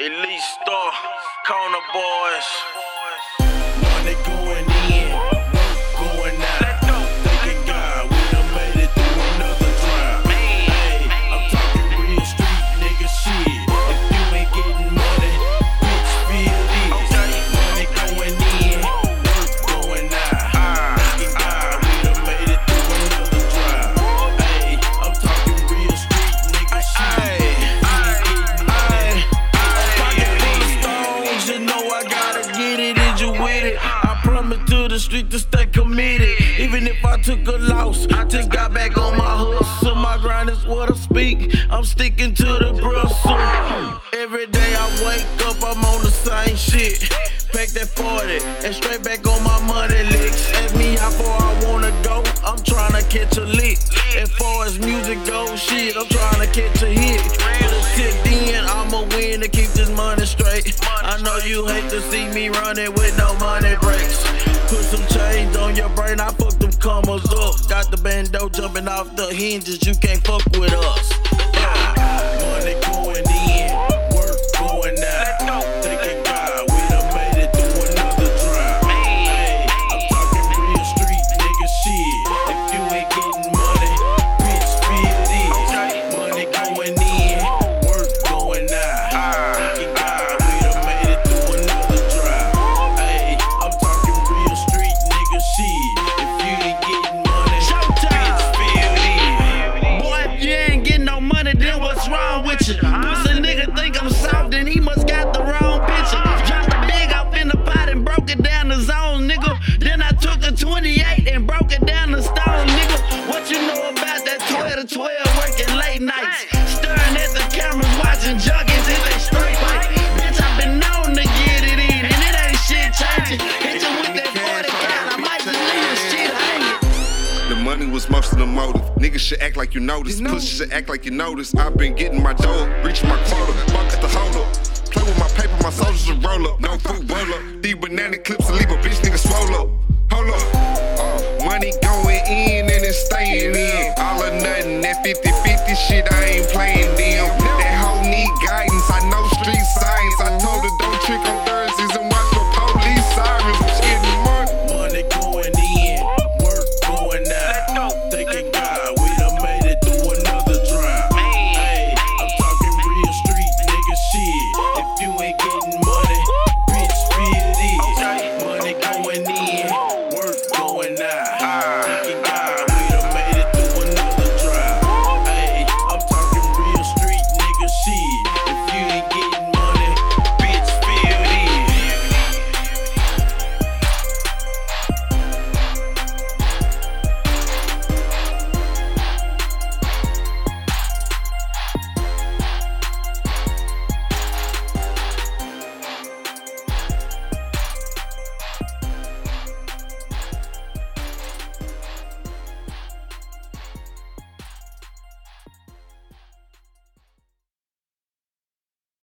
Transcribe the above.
Elite Star, Corner Boyz. I gotta get it. Is you with it? I promise to the street to stay committed. Even if I took a loss, I just got back on my hustle. My grind is what I speak. I'm sticking to the Brussels. Every day I wake up, I'm on the same shit. Pack that 40 and straight back on my money licks. Ask me how far I wanna go. I'm trying to catch a lick. I'ma keep this money straight. I know you hate to see me running with no money breaks. Put some chains on your brain, I fuck them commas up. Got the bando jumping off the hinges, you can't fuck with us. Was most of the motive. Niggas should act like you notice. Pussy should act like you notice. I've been getting my dough, reaching my quota. Fuck at the hold up. Play with my paper, my soldiers a roll up. No food roll up. These banana clips will leave a bitch nigga swole up. Hold up. Uh, money going in and it's staying in. All or nothing, that 50 50